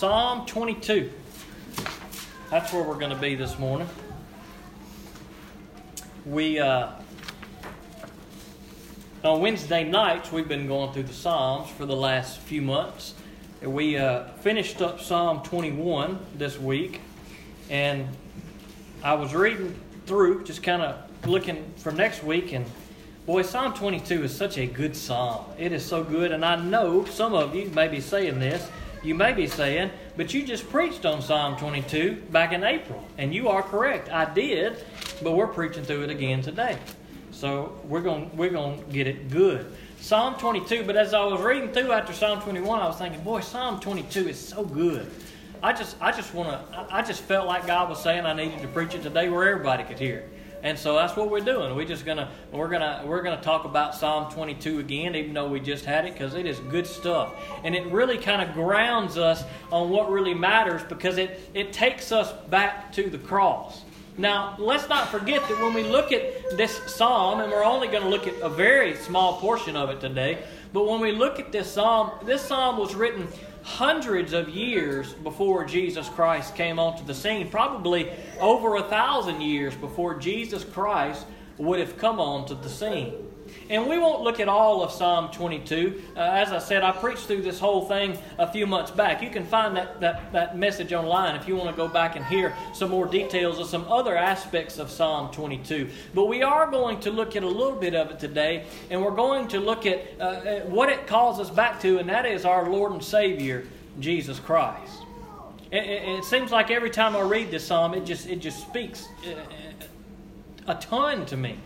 Psalm 22. That's where we're going to be this morning. We, uh, on Wednesday nights, we've been going through the Psalms for the last few months. We uh, finished up Psalm 21 this week, and I was reading through, just kind of looking for next week, and boy, Psalm 22 is such a good psalm. It is so good, and I know some of you may be saying this. You may be saying, but you just preached on Psalm 22 back in April, and you are correct. I did, but we're preaching through it again today. So we're going we're going to get it good. Psalm 22, but as I was reading through after Psalm 21, I was thinking, boy, Psalm 22 is so good. I just I just want to I just felt like God was saying I needed to preach it today where everybody could hear. And so that's what we're doing. We're just gonna we're gonna we're gonna talk about Psalm 22 again, even though we just had it, because it is good stuff, and it really kind of grounds us on what really matters because it it takes us back to the cross. Now, let's not forget that when we look at this psalm, and we're only going to look at a very small portion of it today, but when we look at this psalm, this psalm was written hundreds of years before Jesus Christ came onto the scene, probably over a thousand years before Jesus Christ would have come onto the scene. And we won't look at all of Psalm 22. Uh, as I said, I preached through this whole thing a few months back. You can find that, that, that message online if you want to go back and hear some more details of some other aspects of Psalm 22. But we are going to look at a little bit of it today, and we're going to look at, uh, at what it calls us back to, and that is our Lord and Savior, Jesus Christ. It, it, it seems like every time I read this psalm, it just, it just speaks uh, a ton to me.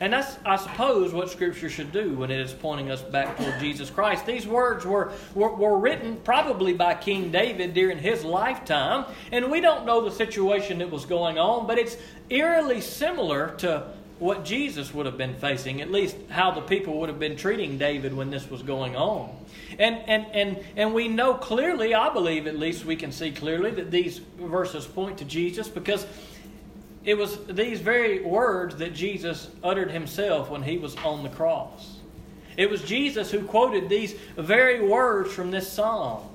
And that's, I suppose, what Scripture should do when it is pointing us back toward Jesus Christ. These words were, were, were, written probably by King David during his lifetime, and we don't know the situation that was going on, but it's eerily similar to what Jesus would have been facing, at least how the people would have been treating David when this was going on. And, and, and, and we know clearly, I believe at least we can see clearly, that these verses point to Jesus because it was these very words that Jesus uttered himself when he was on the cross. It was Jesus who quoted these very words from this psalm,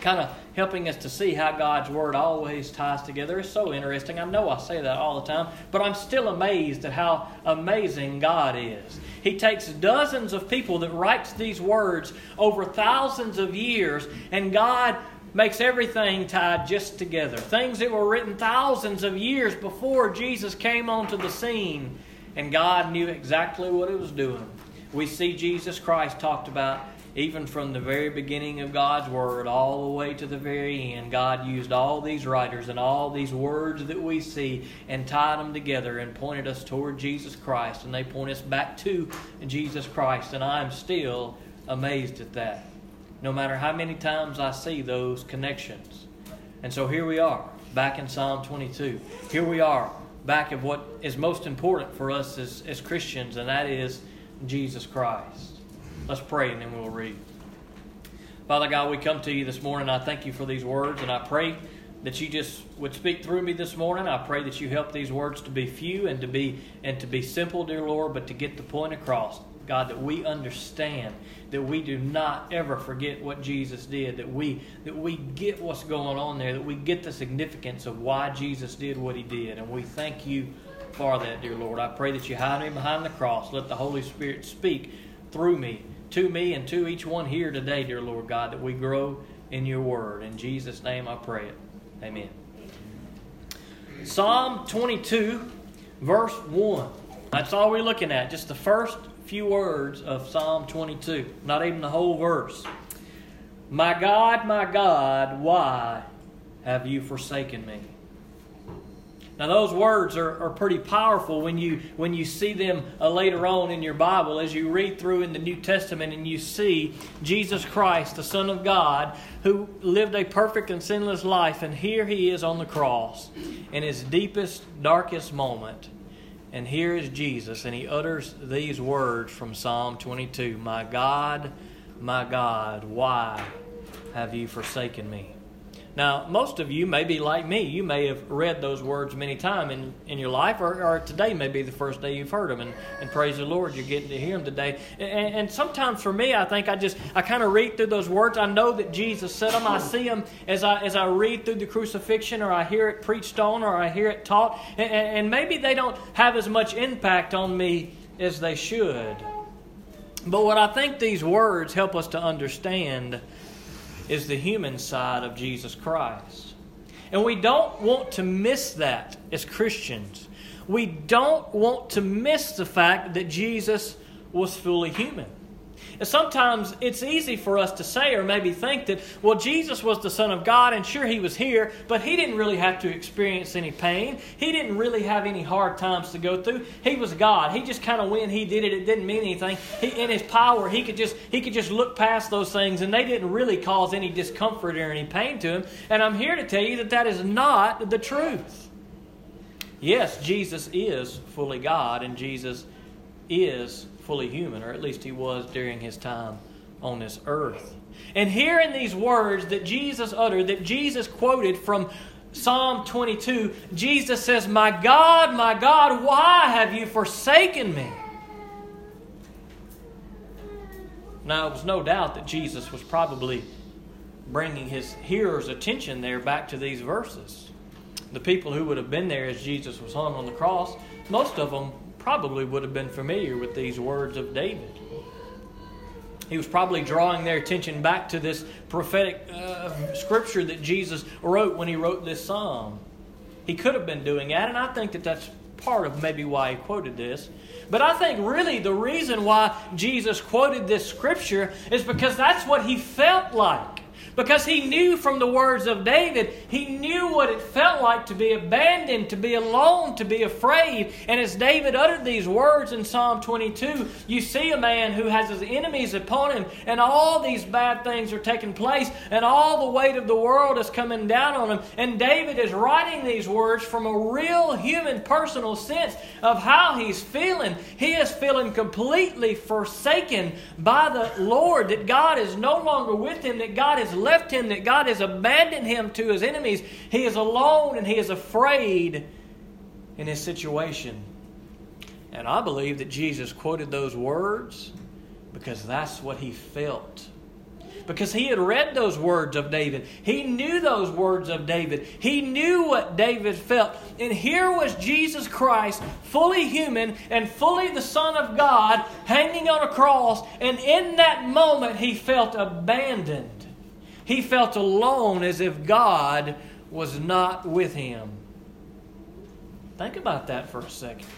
kind of helping us to see how God's word always ties together. It's so interesting. I know I say that all the time, but I'm still amazed at how amazing God is. He takes dozens of people that writes these words over thousands of years, and God makes everything tied just together. Things that were written thousands of years before Jesus came onto the scene, and God knew exactly what He was doing. We see Jesus Christ talked about even from the very beginning of God's Word all the way to the very end. God used all these writers and all these words that we see and tied them together and pointed us toward Jesus Christ, and they point us back to Jesus Christ, and I'm still amazed at that no matter how many times I see those connections. And so here we are, back in Psalm 22. Here we are, back at what is most important for us as, as Christians, and that is Jesus Christ. Let's pray and then we'll read. Father God, we come to you this morning. I thank you for these words, and I pray that you just would speak through me this morning. I pray that you help these words to be few and to be and to be simple, dear Lord, but to get the point across. God, that we understand, that we do not ever forget what Jesus did, that we that we get what's going on there, that we get the significance of why Jesus did what he did. And we thank you for that, dear Lord. I pray that you hide me behind the cross. Let the Holy Spirit speak through me, to me, and to each one here today, dear Lord God, that we grow in your word. In Jesus' name I pray it. Amen. Psalm 22, verse 1. That's all we're looking at, just the first few words of Psalm 22, not even the whole verse. My God, my God, why have you forsaken me? Now, those words are, are pretty powerful when you, when you see them uh, later on in your Bible as you read through in the New Testament and you see Jesus Christ, the Son of God, who lived a perfect and sinless life, and here he is on the cross in his deepest, darkest moment. And here is Jesus, and he utters these words from Psalm 22 My God, my God, why have you forsaken me? Now, most of you may be like me. You may have read those words many times in, in your life, or, or today may be the first day you've heard them. And, and praise the Lord, you're getting to hear them today. And, and sometimes for me, I think I just, I kind of read through those words. I know that Jesus said them. I see them as I, as I read through the crucifixion, or I hear it preached on, or I hear it taught. And, and maybe they don't have as much impact on me as they should. But what I think these words help us to understand is the human side of Jesus Christ. And we don't want to miss that as Christians. We don't want to miss the fact that Jesus was fully human. Sometimes it's easy for us to say or maybe think that, well, Jesus was the Son of God, and sure, he was here, but he didn't really have to experience any pain. He didn't really have any hard times to go through. He was God. He just kind of when he did it, it didn't mean anything. He, in his power, he could just he could just look past those things, and they didn't really cause any discomfort or any pain to him. And I'm here to tell you that that is not the truth. Yes, Jesus is fully God, and Jesus is fully human, or at least he was during his time on this earth. And here in these words that Jesus uttered, that Jesus quoted from Psalm 22, Jesus says, My God, my God, why have you forsaken me? Now, it was no doubt that Jesus was probably bringing his hearers' attention there back to these verses. The people who would have been there as Jesus was hung on the cross, most of them probably would have been familiar with these words of David. He was probably drawing their attention back to this prophetic uh, scripture that Jesus wrote when he wrote this psalm. He could have been doing that, and I think that that's part of maybe why he quoted this. But I think really the reason why Jesus quoted this scripture is because that's what he felt like because he knew from the words of David, he knew what it felt like to be abandoned, to be alone, to be afraid. And as David uttered these words in Psalm 22, you see a man who has his enemies upon him, and all these bad things are taking place, and all the weight of the world is coming down on him. And David is writing these words from a real human, personal sense of how he's feeling. He is feeling completely forsaken by the Lord, that God is no longer with him, that God is left him, that God has abandoned him to his enemies. He is alone and he is afraid in his situation. And I believe that Jesus quoted those words because that's what he felt. Because he had read those words of David. He knew those words of David. He knew what David felt. And here was Jesus Christ, fully human and fully the Son of God, hanging on a cross. And in that moment, he felt abandoned. He felt alone as if God was not with him. Think about that for a second.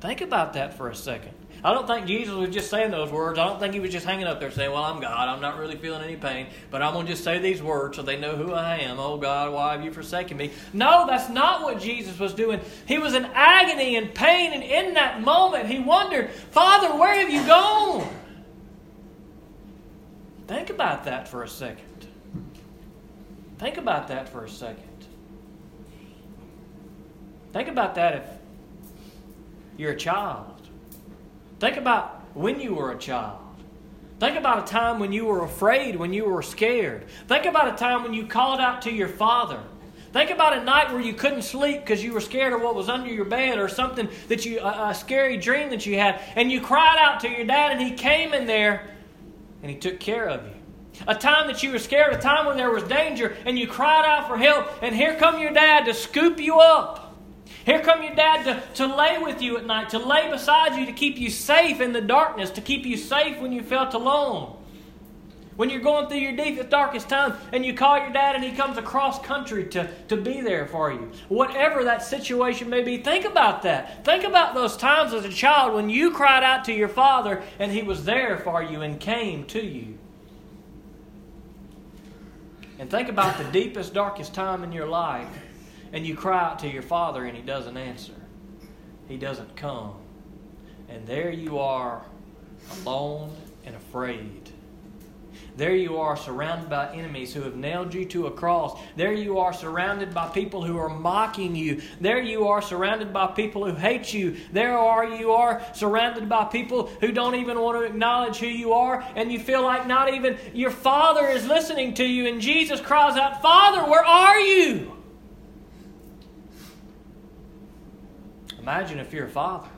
Think about that for a second. I don't think Jesus was just saying those words. I don't think he was just hanging up there saying, Well, I'm God. I'm not really feeling any pain, but I'm going to just say these words so they know who I am. Oh, God, why have you forsaken me? No, that's not what Jesus was doing. He was in agony and pain, and in that moment, he wondered, Father, where have you gone? Think about that for a second. Think about that for a second. Think about that if you're a child. Think about when you were a child. Think about a time when you were afraid, when you were scared. Think about a time when you called out to your father. Think about a night where you couldn't sleep because you were scared of what was under your bed or something that you a, a scary dream that you had and you cried out to your dad and he came in there and He took care of you. A time that you were scared, a time when there was danger, and you cried out for help, and here come your dad to scoop you up. Here come your dad to, to lay with you at night, to lay beside you, to keep you safe in the darkness, to keep you safe when you felt alone. When you're going through your deepest, darkest time and you call your dad and he comes across country to, to be there for you. Whatever that situation may be, think about that. Think about those times as a child when you cried out to your father and he was there for you and came to you. And think about the deepest, darkest time in your life and you cry out to your father and he doesn't answer. He doesn't come. And there you are, alone and afraid There you are surrounded by enemies who have nailed you to a cross. There you are surrounded by people who are mocking you. There you are surrounded by people who hate you. There are you are surrounded by people who don't even want to acknowledge who you are and you feel like not even your father is listening to you and Jesus cries out, "Father, where are you?" Imagine if you're a father.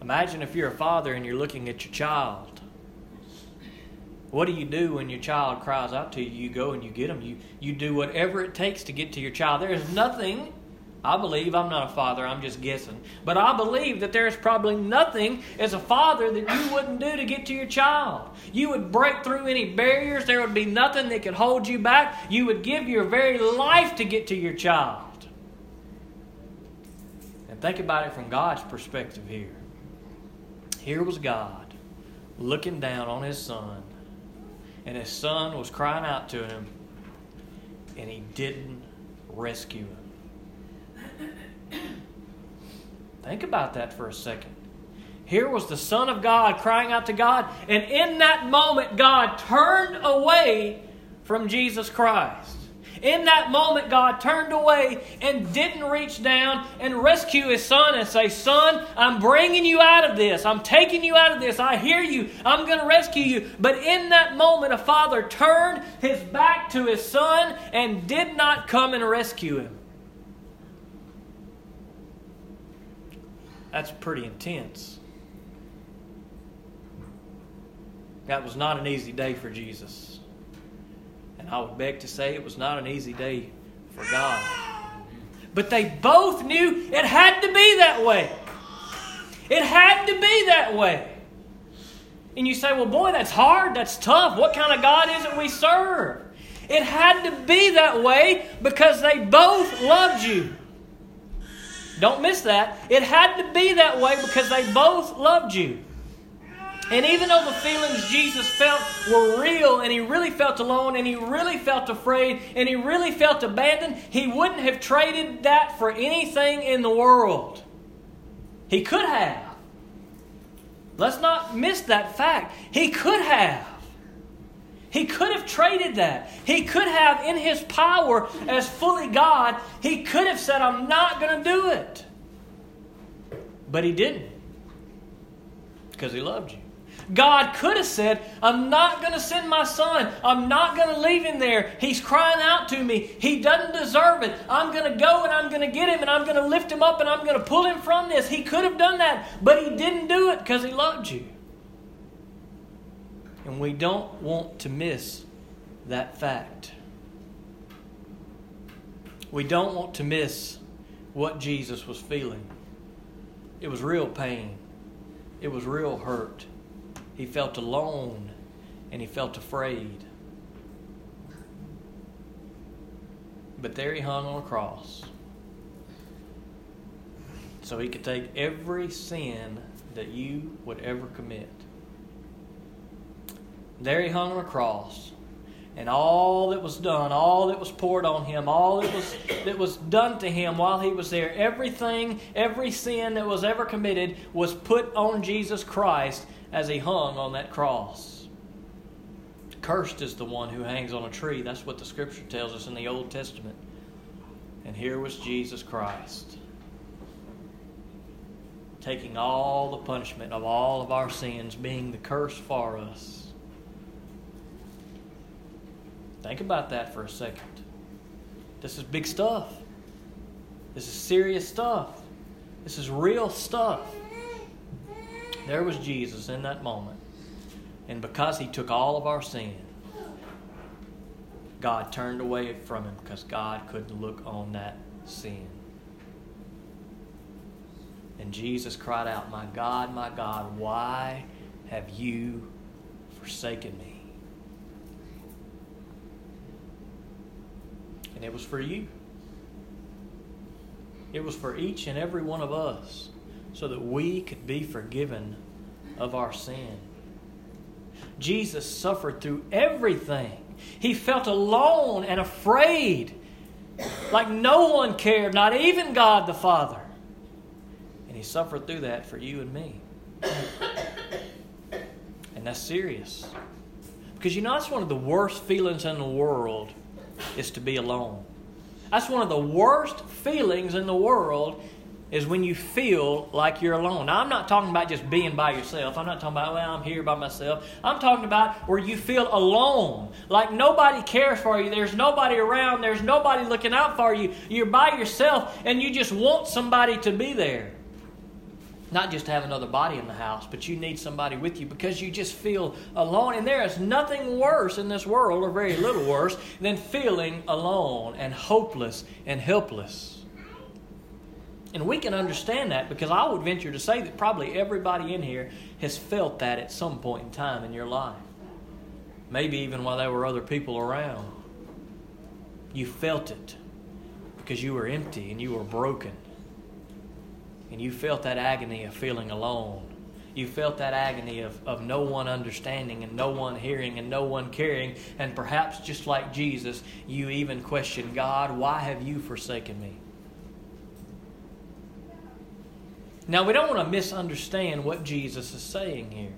Imagine if you're a father and you're looking at your child. What do you do when your child cries out to you? You go and you get them. You, you do whatever it takes to get to your child. There is nothing, I believe, I'm not a father, I'm just guessing, but I believe that there's probably nothing as a father that you wouldn't do to get to your child. You would break through any barriers, there would be nothing that could hold you back. You would give your very life to get to your child. And think about it from God's perspective here. Here was God looking down on his son, and his son was crying out to him, and he didn't rescue him. Think about that for a second. Here was the Son of God crying out to God, and in that moment, God turned away from Jesus Christ. In that moment, God turned away and didn't reach down and rescue his son and say, Son, I'm bringing you out of this. I'm taking you out of this. I hear you. I'm going to rescue you. But in that moment, a father turned his back to his son and did not come and rescue him. That's pretty intense. That was not an easy day for Jesus. And I would beg to say it was not an easy day for God. But they both knew it had to be that way. It had to be that way. And you say, well, boy, that's hard. That's tough. What kind of God is it we serve? It had to be that way because they both loved you. Don't miss that. It had to be that way because they both loved you. And even though the feelings Jesus felt were real and he really felt alone and he really felt afraid and he really felt abandoned, he wouldn't have traded that for anything in the world. He could have. Let's not miss that fact. He could have. He could have traded that. He could have, in his power as fully God, he could have said, I'm not going to do it. But he didn't. Because he loved you. God could have said, I'm not going to send my son. I'm not going to leave him there. He's crying out to me. He doesn't deserve it. I'm going to go and I'm going to get him and I'm going to lift him up and I'm going to pull him from this. He could have done that, but he didn't do it because he loved you. And we don't want to miss that fact. We don't want to miss what Jesus was feeling. It was real pain, it was real hurt. He felt alone and he felt afraid. But there he hung on a cross. So he could take every sin that you would ever commit. There he hung on a cross. And all that was done, all that was poured on him, all that was that was done to him while he was there, everything, every sin that was ever committed was put on Jesus Christ as he hung on that cross. Cursed is the one who hangs on a tree. That's what the scripture tells us in the Old Testament. And here was Jesus Christ taking all the punishment of all of our sins, being the curse for us. Think about that for a second. This is big stuff. This is serious stuff. This is real stuff. There was Jesus in that moment. And because he took all of our sin, God turned away from him because God couldn't look on that sin. And Jesus cried out, My God, my God, why have you forsaken me? And it was for you. It was for each and every one of us so that we could be forgiven of our sin. Jesus suffered through everything. He felt alone and afraid, like no one cared, not even God the Father. And He suffered through that for you and me. And that's serious. Because you know, that's one of the worst feelings in the world is to be alone. That's one of the worst feelings in the world is when you feel like you're alone. Now, I'm not talking about just being by yourself. I'm not talking about, well, I'm here by myself. I'm talking about where you feel alone, like nobody cares for you. There's nobody around. There's nobody looking out for you. You're by yourself, and you just want somebody to be there. Not just have another body in the house, but you need somebody with you because you just feel alone. And there is nothing worse in this world, or very little worse, than feeling alone and hopeless and helpless. And we can understand that because I would venture to say that probably everybody in here has felt that at some point in time in your life. Maybe even while there were other people around. You felt it because you were empty and you were broken. And you felt that agony of feeling alone. You felt that agony of, of no one understanding and no one hearing and no one caring. And perhaps just like Jesus, you even questioned God, why have you forsaken me? Now, we don't want to misunderstand what Jesus is saying here.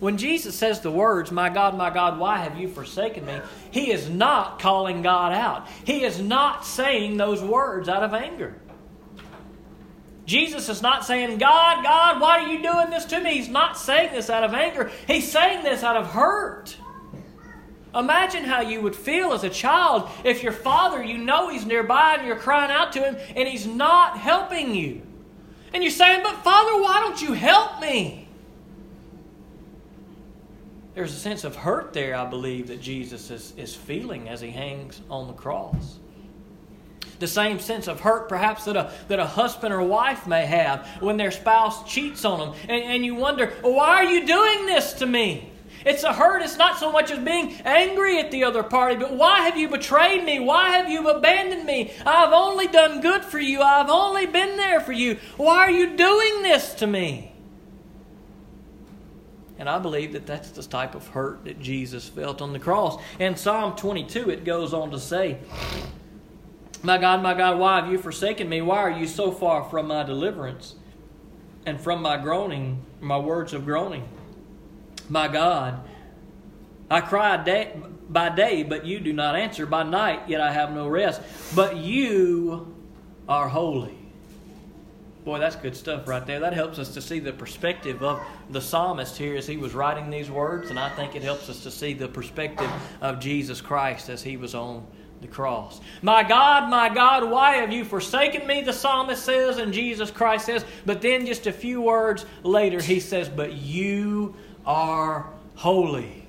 When Jesus says the words, My God, my God, why have you forsaken me? He is not calling God out. He is not saying those words out of anger. Jesus is not saying, God, God, why are you doing this to me? He's not saying this out of anger. He's saying this out of hurt. Imagine how you would feel as a child if your father, you know he's nearby and you're crying out to him and he's not helping you. And you're saying, But Father, why don't you help me? There's a sense of hurt there, I believe, that Jesus is, is feeling as he hangs on the cross. The same sense of hurt, perhaps, that a, that a husband or wife may have when their spouse cheats on them. And, and you wonder, why are you doing this to me? It's a hurt. It's not so much as being angry at the other party, but why have you betrayed me? Why have you abandoned me? I've only done good for you. I've only been there for you. Why are you doing this to me? And I believe that that's the type of hurt that Jesus felt on the cross. In Psalm 22, it goes on to say, My God, my God, why have you forsaken me? Why are you so far from my deliverance and from my groaning, my words of groaning? My God. I cry day, by day, but you do not answer. By night, yet I have no rest. But you are holy. Boy, that's good stuff right there. That helps us to see the perspective of the psalmist here as he was writing these words, and I think it helps us to see the perspective of Jesus Christ as he was on the cross. My God, my God, why have you forsaken me? The psalmist says, and Jesus Christ says. But then just a few words later, he says, But you are holy.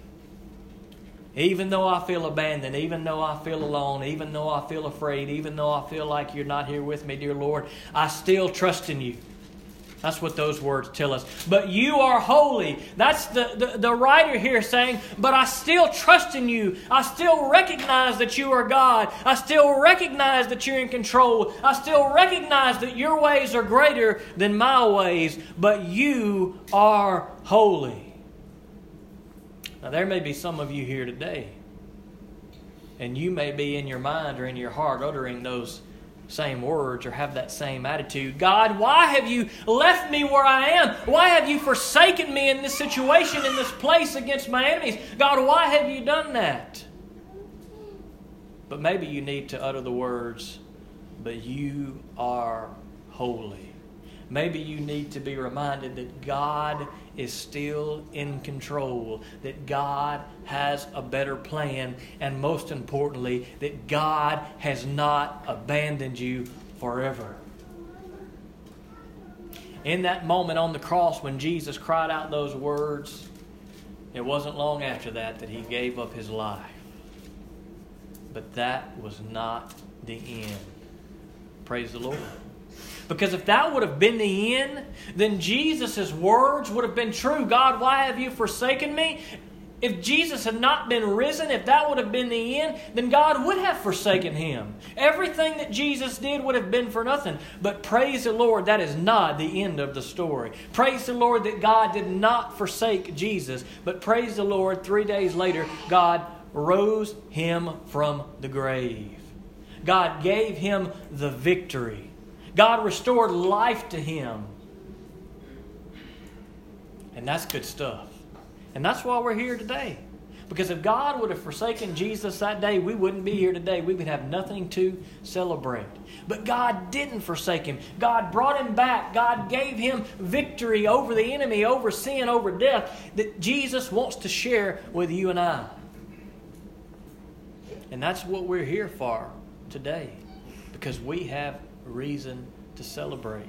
Even though I feel abandoned, even though I feel alone, even though I feel afraid, even though I feel like you're not here with me, dear Lord, I still trust in you. That's what those words tell us. But you are holy. That's the, the, the, writer here saying, But I still trust in you. I still recognize that you are God. I still recognize that you're in control. I still recognize that your ways are greater than my ways. But you are holy. Now, there may be some of you here today, and you may be in your mind or in your heart uttering those same words or have that same attitude. God, why have you left me where I am? Why have you forsaken me in this situation, in this place against my enemies? God, why have you done that? But maybe you need to utter the words, but you are holy. Maybe you need to be reminded that God is still in control, that God has a better plan, and most importantly, that God has not abandoned you forever. In that moment on the cross when Jesus cried out those words, it wasn't long after that that he gave up his life. But that was not the end. Praise the Lord. Because if that would have been the end, then Jesus' words would have been true. God, why have you forsaken me? If Jesus had not been risen, if that would have been the end, then God would have forsaken him. Everything that Jesus did would have been for nothing. But praise the Lord, that is not the end of the story. Praise the Lord that God did not forsake Jesus. But praise the Lord, three days later, God rose him from the grave. God gave him the victory. God restored life to him. And that's good stuff. And that's why we're here today. Because if God would have forsaken Jesus that day, we wouldn't be here today. We would have nothing to celebrate. But God didn't forsake him. God brought him back. God gave him victory over the enemy, over sin, over death that Jesus wants to share with you and I. And that's what we're here for today. Because we have reason to celebrate.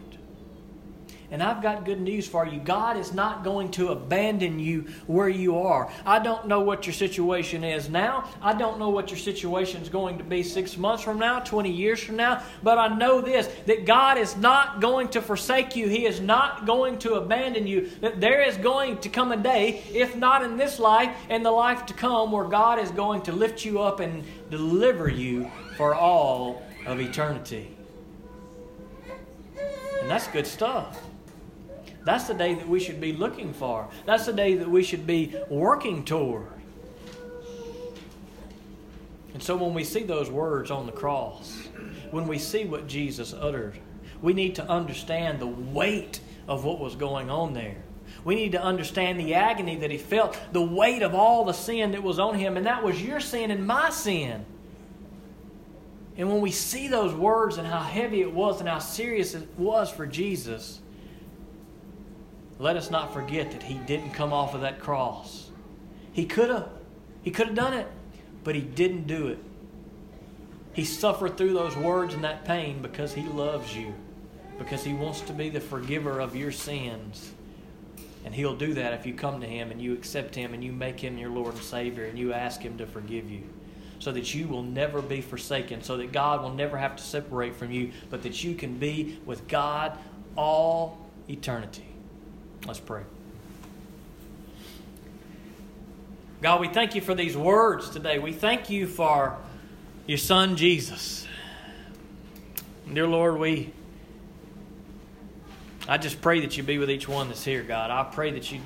And I've got good news for you. God is not going to abandon you where you are. I don't know what your situation is now. I don't know what your situation is going to be six months from now, 20 years from now. But I know this that God is not going to forsake you. He is not going to abandon you. That there is going to come a day, if not in this life, in the life to come, where God is going to lift you up and deliver you for all of eternity. That's good stuff. That's the day that we should be looking for. That's the day that we should be working toward. And so when we see those words on the cross, when we see what Jesus uttered, we need to understand the weight of what was going on there. We need to understand the agony that he felt, the weight of all the sin that was on him, and that was your sin and my sin. And when we see those words and how heavy it was and how serious it was for Jesus, let us not forget that he didn't come off of that cross. He could have. He could have done it, but he didn't do it. He suffered through those words and that pain because he loves you, because he wants to be the forgiver of your sins. And he'll do that if you come to him and you accept him and you make him your Lord and Savior and you ask him to forgive you. So that you will never be forsaken, so that God will never have to separate from you, but that you can be with God all eternity. Let's pray. God, we thank you for these words today. We thank you for your son Jesus. Dear Lord, we I just pray that you be with each one that's here, God. I pray that you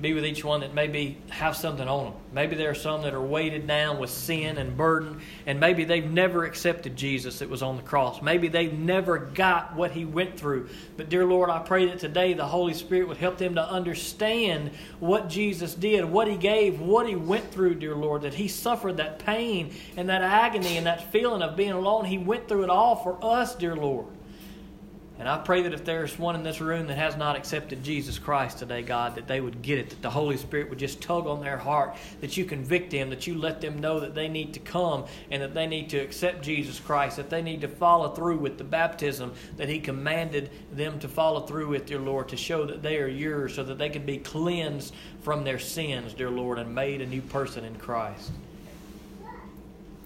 be with each one that maybe have something on them. Maybe there are some that are weighted down with sin and burden, and maybe they've never accepted Jesus that was on the cross. Maybe they've never got what he went through. But, dear Lord, I pray that today the Holy Spirit would help them to understand what Jesus did, what he gave, what he went through, dear Lord, that he suffered that pain and that agony and that feeling of being alone. He went through it all for us, dear Lord. And I pray that if there's one in this room that has not accepted Jesus Christ today, God, that they would get it, that the Holy Spirit would just tug on their heart, that you convict them, that you let them know that they need to come and that they need to accept Jesus Christ, that they need to follow through with the baptism that He commanded them to follow through with, dear Lord, to show that they are yours so that they can be cleansed from their sins, dear Lord, and made a new person in Christ.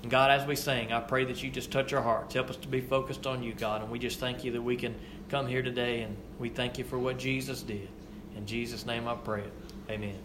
God, as we sing, I pray that you just touch our hearts. Help us to be focused on you, God. And we just thank you that we can come here today and we thank you for what Jesus did. In Jesus' name I pray it. Amen.